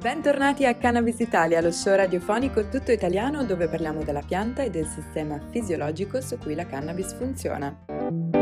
Bentornati a Cannabis Italia, lo show radiofonico tutto italiano dove parliamo della pianta e del sistema fisiologico su cui la cannabis funziona.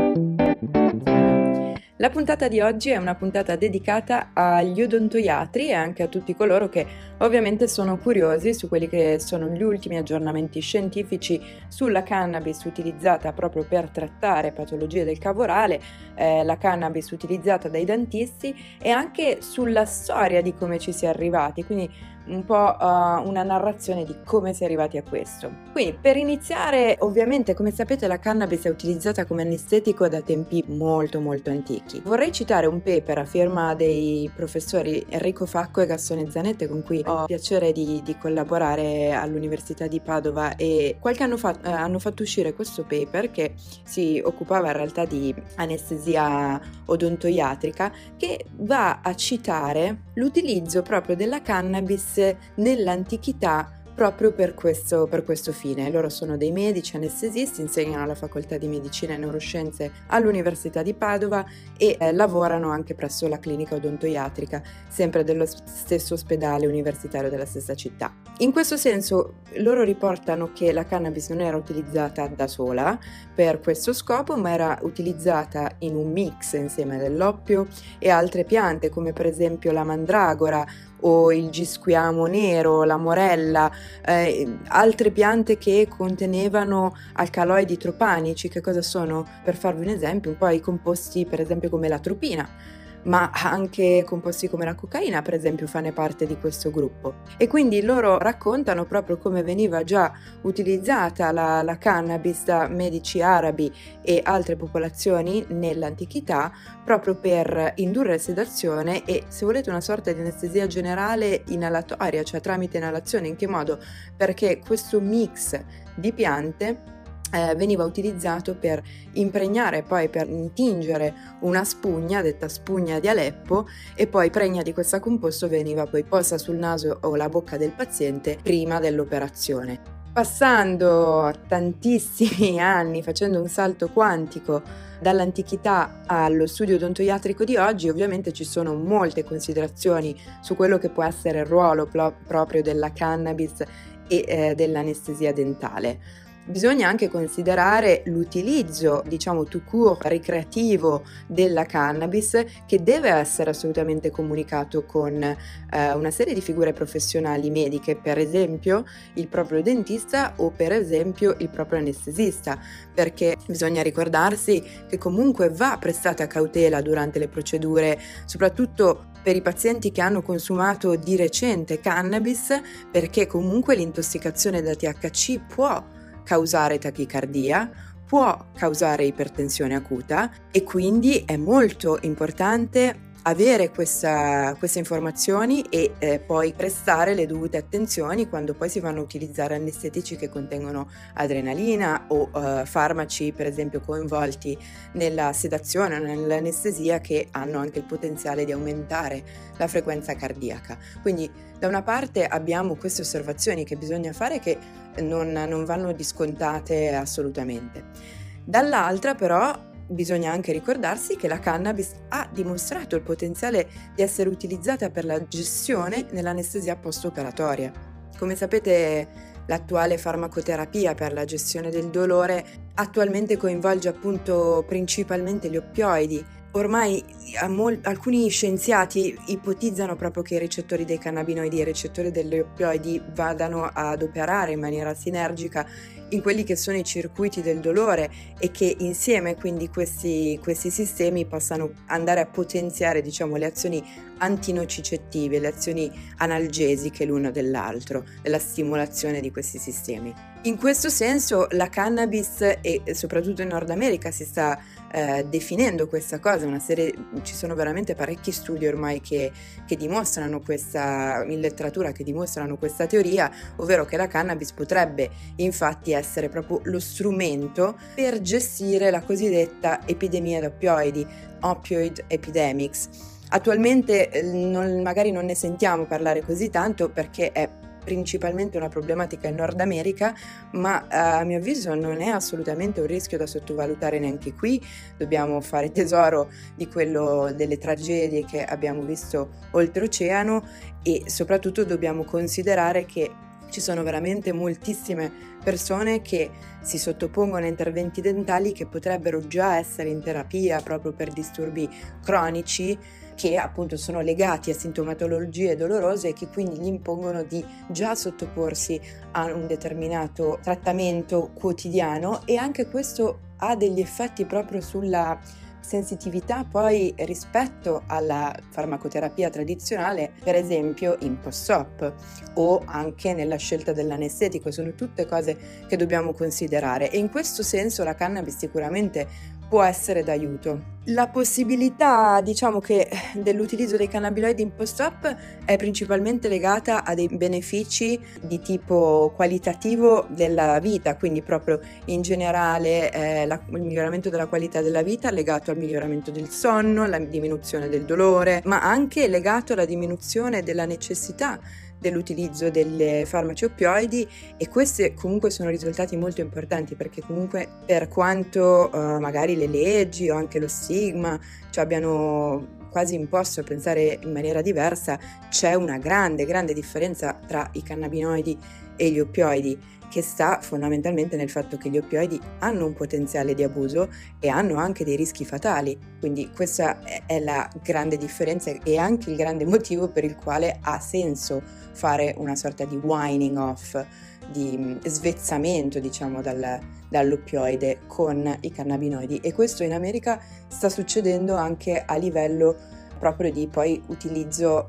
La puntata di oggi è una puntata dedicata agli odontoiatri e anche a tutti coloro che ovviamente sono curiosi su quelli che sono gli ultimi aggiornamenti scientifici sulla cannabis utilizzata proprio per trattare patologie del cavorale, eh, la cannabis utilizzata dai dentisti e anche sulla storia di come ci si è arrivati. Quindi un po' uh, una narrazione di come si è arrivati a questo. Quindi per iniziare, ovviamente come sapete la cannabis è utilizzata come anestetico da tempi molto molto antichi. Vorrei citare un paper a firma dei professori Enrico Facco e Gassone Zanette con cui ho piacere di, di collaborare all'Università di Padova e qualche anno fa eh, hanno fatto uscire questo paper che si occupava in realtà di anestesia odontoiatrica che va a citare l'utilizzo proprio della cannabis nell'antichità proprio per questo, per questo, fine. Loro sono dei medici anestesisti, insegnano alla facoltà di medicina e neuroscienze all'Università di Padova e eh, lavorano anche presso la clinica odontoiatrica, sempre dello stesso ospedale universitario della stessa città. In questo senso loro riportano che la cannabis non era utilizzata da sola per questo scopo, ma era utilizzata in un mix insieme dell'oppio e altre piante come per esempio la mandragora o il gisquiamo nero, la morella, eh, altre piante che contenevano alcaloidi tropanici, che cosa sono? Per farvi un esempio, un po' i composti per esempio come la tropina ma anche composti come la cocaina, per esempio, fanno parte di questo gruppo. E quindi loro raccontano proprio come veniva già utilizzata la, la cannabis da medici arabi e altre popolazioni nell'antichità proprio per indurre sedazione e, se volete, una sorta di anestesia generale inalatoria, cioè tramite inalazione. In che modo? Perché questo mix di piante eh, veniva utilizzato per impregnare, poi per intingere una spugna, detta spugna di Aleppo, e poi pregna di questo composto veniva poi posta sul naso o la bocca del paziente prima dell'operazione. Passando tantissimi anni, facendo un salto quantico dall'antichità allo studio odontoiatrico di oggi, ovviamente ci sono molte considerazioni su quello che può essere il ruolo pro- proprio della cannabis e eh, dell'anestesia dentale. Bisogna anche considerare l'utilizzo, diciamo, tout court ricreativo della cannabis che deve essere assolutamente comunicato con eh, una serie di figure professionali mediche, per esempio il proprio dentista o per esempio il proprio anestesista, perché bisogna ricordarsi che comunque va prestata cautela durante le procedure, soprattutto per i pazienti che hanno consumato di recente cannabis, perché comunque l'intossicazione da THC può causare tachicardia, può causare ipertensione acuta e quindi è molto importante avere questa, queste informazioni e eh, poi prestare le dovute attenzioni quando poi si vanno a utilizzare anestetici che contengono adrenalina o eh, farmaci per esempio coinvolti nella sedazione o nell'anestesia che hanno anche il potenziale di aumentare la frequenza cardiaca. Quindi da una parte abbiamo queste osservazioni che bisogna fare che non, non vanno discontate assolutamente. Dall'altra però bisogna anche ricordarsi che la cannabis ha dimostrato il potenziale di essere utilizzata per la gestione nell'anestesia post-operatoria. Come sapete, l'attuale farmacoterapia per la gestione del dolore attualmente coinvolge appunto principalmente gli oppioidi. Ormai mol- alcuni scienziati ipotizzano proprio che i recettori dei cannabinoidi e i recettori degli oppioidi vadano ad operare in maniera sinergica in quelli che sono i circuiti del dolore e che insieme quindi questi, questi sistemi possano andare a potenziare diciamo, le azioni antinocicettive, le azioni analgesiche l'uno dell'altro, della stimolazione di questi sistemi. In questo senso la cannabis e soprattutto in Nord America si sta eh, definendo questa cosa, una serie, ci sono veramente parecchi studi ormai che, che dimostrano questa, in letteratura che dimostrano questa teoria, ovvero che la cannabis potrebbe infatti essere proprio lo strumento per gestire la cosiddetta epidemia di opioid epidemics. Attualmente eh, non, magari non ne sentiamo parlare così tanto perché è principalmente una problematica in Nord America, ma eh, a mio avviso non è assolutamente un rischio da sottovalutare neanche qui. Dobbiamo fare tesoro di quello delle tragedie che abbiamo visto oltreoceano e soprattutto dobbiamo considerare che ci sono veramente moltissime persone che si sottopongono a interventi dentali che potrebbero già essere in terapia proprio per disturbi cronici che appunto sono legati a sintomatologie dolorose e che quindi gli impongono di già sottoporsi a un determinato trattamento quotidiano e anche questo ha degli effetti proprio sulla sensitività poi rispetto alla farmacoterapia tradizionale, per esempio in post-op o anche nella scelta dell'anestetico, sono tutte cose che dobbiamo considerare. E in questo senso la cannabis sicuramente può essere d'aiuto. La possibilità, diciamo che, dell'utilizzo dei cannabinoidi in post-op è principalmente legata a dei benefici di tipo qualitativo della vita, quindi proprio in generale eh, la, il miglioramento della qualità della vita legato al miglioramento del sonno, alla diminuzione del dolore, ma anche legato alla diminuzione della necessità dell'utilizzo delle farmaci oppioidi e questi comunque sono risultati molto importanti perché comunque per quanto uh, magari le leggi o anche lo stigma ci abbiano quasi imposto a pensare in maniera diversa, c'è una grande, grande differenza tra i cannabinoidi e gli oppioidi che sta fondamentalmente nel fatto che gli oppioidi hanno un potenziale di abuso e hanno anche dei rischi fatali. Quindi questa è la grande differenza e anche il grande motivo per il quale ha senso fare una sorta di winding off, di mm, svezzamento diciamo dal, dall'oppioide con i cannabinoidi e questo in America sta succedendo anche a livello proprio di poi utilizzo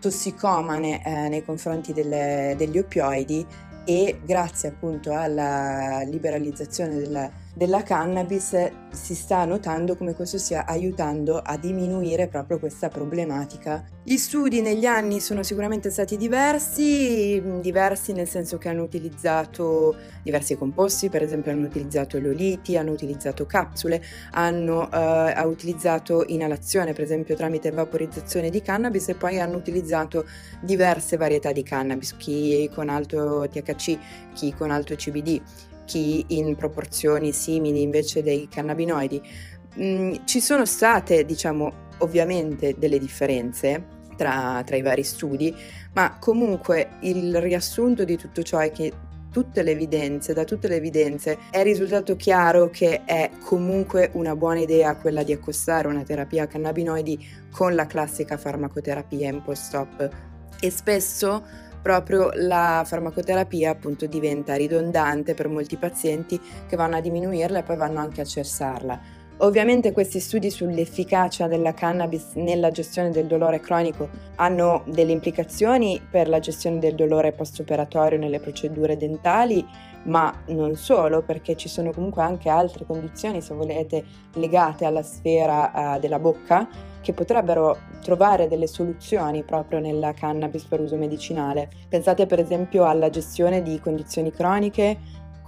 tossicomane eh, nei confronti delle, degli oppioidi e grazie appunto alla liberalizzazione della, della cannabis si sta notando come questo stia aiutando a diminuire proprio questa problematica. Gli studi negli anni sono sicuramente stati diversi, diversi nel senso che hanno utilizzato diversi composti, per esempio hanno utilizzato l'oliti, hanno utilizzato capsule, hanno eh, utilizzato inalazione, per esempio tramite vaporizzazione di cannabis e poi hanno utilizzato diverse varietà di cannabis, chi con alto THC, chi con alto CBD chi in proporzioni simili invece dei cannabinoidi. Mm, ci sono state, diciamo, ovviamente delle differenze tra, tra i vari studi, ma comunque il riassunto di tutto ciò è che tutte le evidenze, da tutte le evidenze è risultato chiaro che è comunque una buona idea quella di accostare una terapia a cannabinoidi con la classica farmacoterapia in post-op e spesso proprio la farmacoterapia appunto diventa ridondante per molti pazienti che vanno a diminuirla e poi vanno anche a cessarla. Ovviamente questi studi sull'efficacia della cannabis nella gestione del dolore cronico hanno delle implicazioni per la gestione del dolore post-operatorio nelle procedure dentali, ma non solo, perché ci sono comunque anche altre condizioni, se volete, legate alla sfera uh, della bocca che potrebbero trovare delle soluzioni proprio nella cannabis per uso medicinale. Pensate per esempio alla gestione di condizioni croniche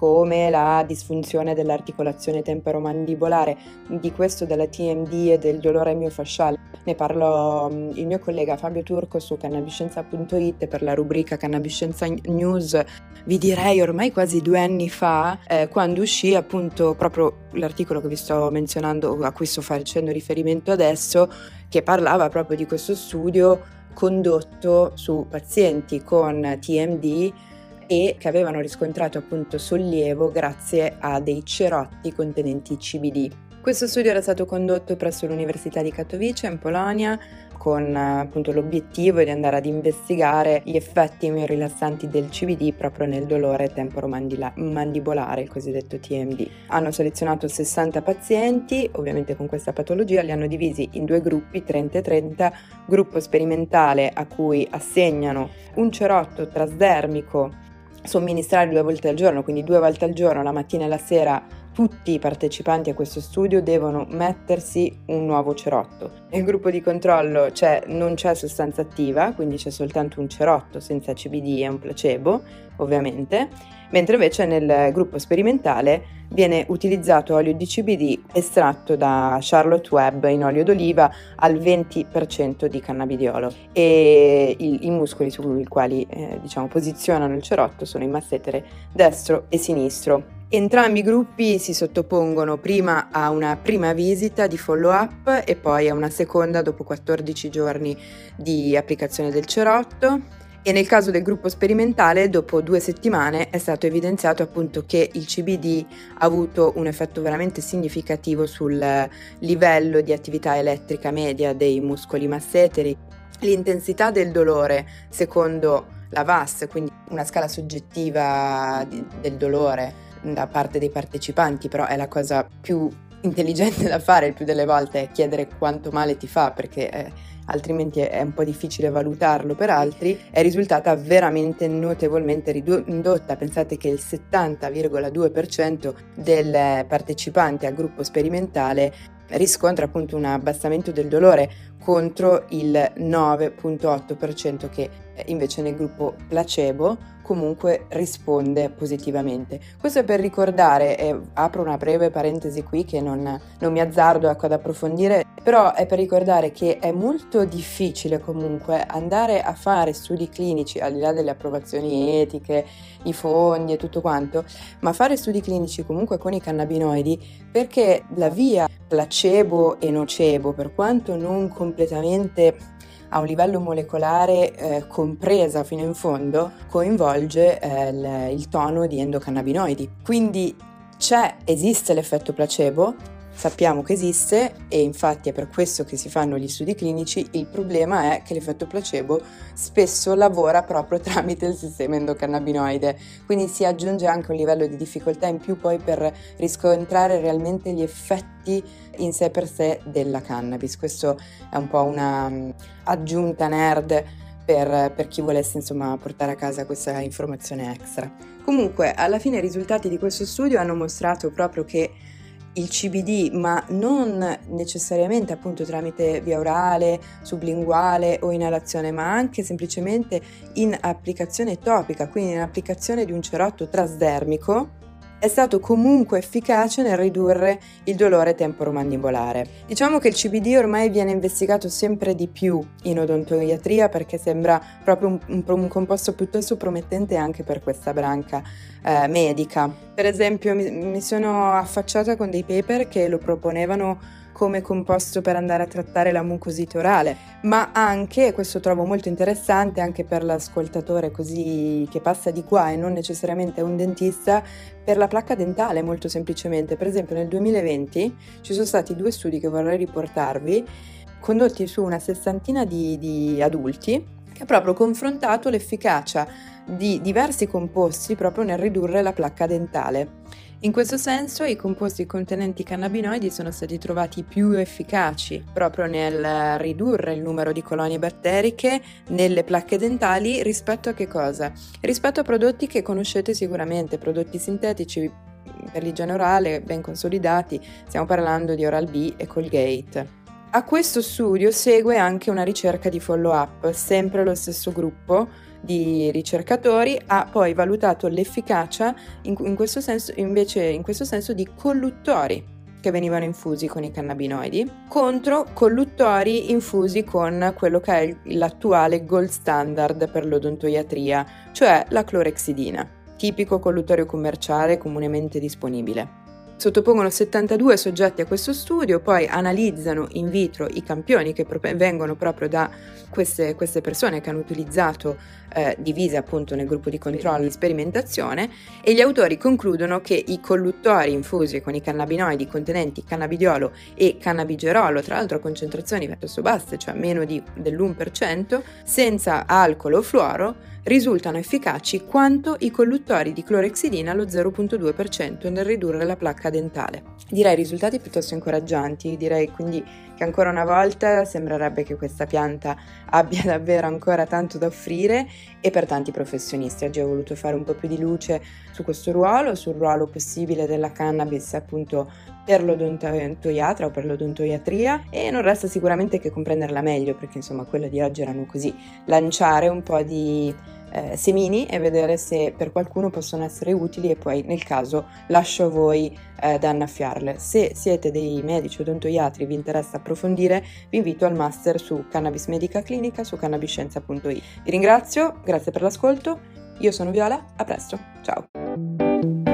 come la disfunzione dell'articolazione temporomandibolare, di questo della TMD e del dolore miofasciale. Ne parlò mm, il mio collega Fabio Turco su cannabiscienza.it per la rubrica Cannabiscienza News, vi direi ormai quasi due anni fa, eh, quando uscì appunto proprio l'articolo che vi sto menzionando, a cui sto facendo riferimento adesso, che parlava proprio di questo studio condotto su pazienti con TMD e che avevano riscontrato appunto sollievo grazie a dei cerotti contenenti CBD. Questo studio era stato condotto presso l'Università di Katowice in Polonia con appunto l'obiettivo di andare ad investigare gli effetti rilassanti del CBD proprio nel dolore temporomandibolare, il cosiddetto TMD. Hanno selezionato 60 pazienti, ovviamente con questa patologia, li hanno divisi in due gruppi, 30 e 30, gruppo sperimentale a cui assegnano un cerotto trasdermico somministrare due volte al giorno, quindi due volte al giorno, la mattina e la sera, tutti i partecipanti a questo studio devono mettersi un nuovo cerotto. Nel gruppo di controllo c'è, non c'è sostanza attiva, quindi c'è soltanto un cerotto senza CBD e un placebo, ovviamente, mentre invece nel gruppo sperimentale viene utilizzato olio di CBD estratto da Charlotte Webb in olio d'oliva al 20% di cannabidiolo e i, i muscoli sui quali eh, diciamo, posizionano il cerotto sono i massetere destro e sinistro. Entrambi i gruppi si sottopongono prima a una prima visita di follow-up e poi a una seconda dopo 14 giorni di applicazione del cerotto e nel caso del gruppo sperimentale dopo due settimane è stato evidenziato appunto che il CBD ha avuto un effetto veramente significativo sul livello di attività elettrica media dei muscoli masseteri. L'intensità del dolore secondo la VAS, quindi una scala soggettiva di, del dolore da parte dei partecipanti, però è la cosa più intelligente da fare il più delle volte è chiedere quanto male ti fa perché eh, altrimenti è un po' difficile valutarlo per altri, è risultata veramente notevolmente ridotta. Pensate che il 70,2% delle partecipanti al gruppo sperimentale riscontra appunto un abbassamento del dolore contro il 9.8% che invece nel gruppo placebo comunque risponde positivamente. Questo è per ricordare, e apro una breve parentesi qui che non, non mi azzardo ecco, ad approfondire, però è per ricordare che è molto difficile comunque andare a fare studi clinici, al di là delle approvazioni etiche, i fondi e tutto quanto, ma fare studi clinici comunque con i cannabinoidi perché la via placebo e nocebo, per quanto non completamente a un livello molecolare eh, compresa fino in fondo, coinvolge eh, il, il tono di endocannabinoidi. Quindi c'è, esiste l'effetto placebo, Sappiamo che esiste e infatti è per questo che si fanno gli studi clinici, il problema è che l'effetto placebo spesso lavora proprio tramite il sistema endocannabinoide, quindi si aggiunge anche un livello di difficoltà in più poi per riscontrare realmente gli effetti in sé per sé della cannabis. Questo è un po' una mm, aggiunta nerd per, per, chi volesse insomma portare a casa questa informazione extra. Comunque, alla fine i risultati di questo studio hanno mostrato proprio che il CBD, ma non necessariamente appunto tramite via orale, sublinguale o inalazione, ma anche semplicemente in applicazione topica, quindi in applicazione di un cerotto trasdermico, è stato comunque efficace nel ridurre il dolore temporomandibolare. Diciamo che il CBD ormai viene investigato sempre di più in odontoiatria perché sembra proprio un, un, un composto piuttosto promettente anche per questa branca eh, medica. Per esempio mi, mi sono affacciata con dei paper che lo proponevano come composto per andare a trattare la mucosite orale, ma anche, questo trovo molto interessante anche per l'ascoltatore così che passa di qua e non necessariamente un dentista, per la placca dentale molto semplicemente. Per esempio nel 2020 ci sono stati due studi che vorrei riportarvi, condotti su una sessantina di, di adulti, che ha proprio confrontato l'efficacia di diversi composti proprio nel ridurre la placca dentale. In questo senso i composti contenenti cannabinoidi sono stati trovati più efficaci proprio nel ridurre il numero di colonie batteriche nelle placche dentali rispetto a che cosa? Rispetto a prodotti che conoscete sicuramente, prodotti sintetici per l'igiene orale ben consolidati, stiamo parlando di Oral-B e Colgate. A questo studio segue anche una ricerca di follow-up, sempre lo stesso gruppo, di ricercatori ha poi valutato l'efficacia in, in questo senso, invece in questo senso di colluttori che venivano infusi con i cannabinoidi contro colluttori infusi con quello che è l'attuale gold standard per l'odontoiatria, cioè la clorexidina, tipico colluttorio commerciale comunemente disponibile. Sottopongono 72 soggetti a questo studio, poi analizzano in vitro i campioni che vengono proprio da queste, queste persone che hanno utilizzato eh, divise appunto nel gruppo di controllo di sperimentazione e gli autori concludono che i colluttori infusi con i cannabinoidi contenenti cannabidiolo e cannabigerolo, tra l'altro a concentrazioni piuttosto basse, cioè meno di, dell'1%, senza alcol o fluoro, risultano efficaci quanto i colluttori di clorexidina allo 0.2% nel ridurre la placca dentale. Direi risultati piuttosto incoraggianti, direi quindi che ancora una volta sembrerebbe che questa pianta abbia davvero ancora tanto da offrire e per tanti professionisti. Oggi ho voluto fare un po' più di luce su questo ruolo, sul ruolo possibile della cannabis appunto per l'odontoiatra o per l'odontoiatria e non resta sicuramente che comprenderla meglio perché insomma quello di oggi erano così lanciare un po' di eh, semini e vedere se per qualcuno possono essere utili e poi nel caso lascio a voi eh, da annaffiarle. Se siete dei medici odontoiatri e vi interessa approfondire, vi invito al master su Cannabis Medica Clinica su cannabiscienza.it. Vi ringrazio, grazie per l'ascolto, io sono Viola, a presto, ciao!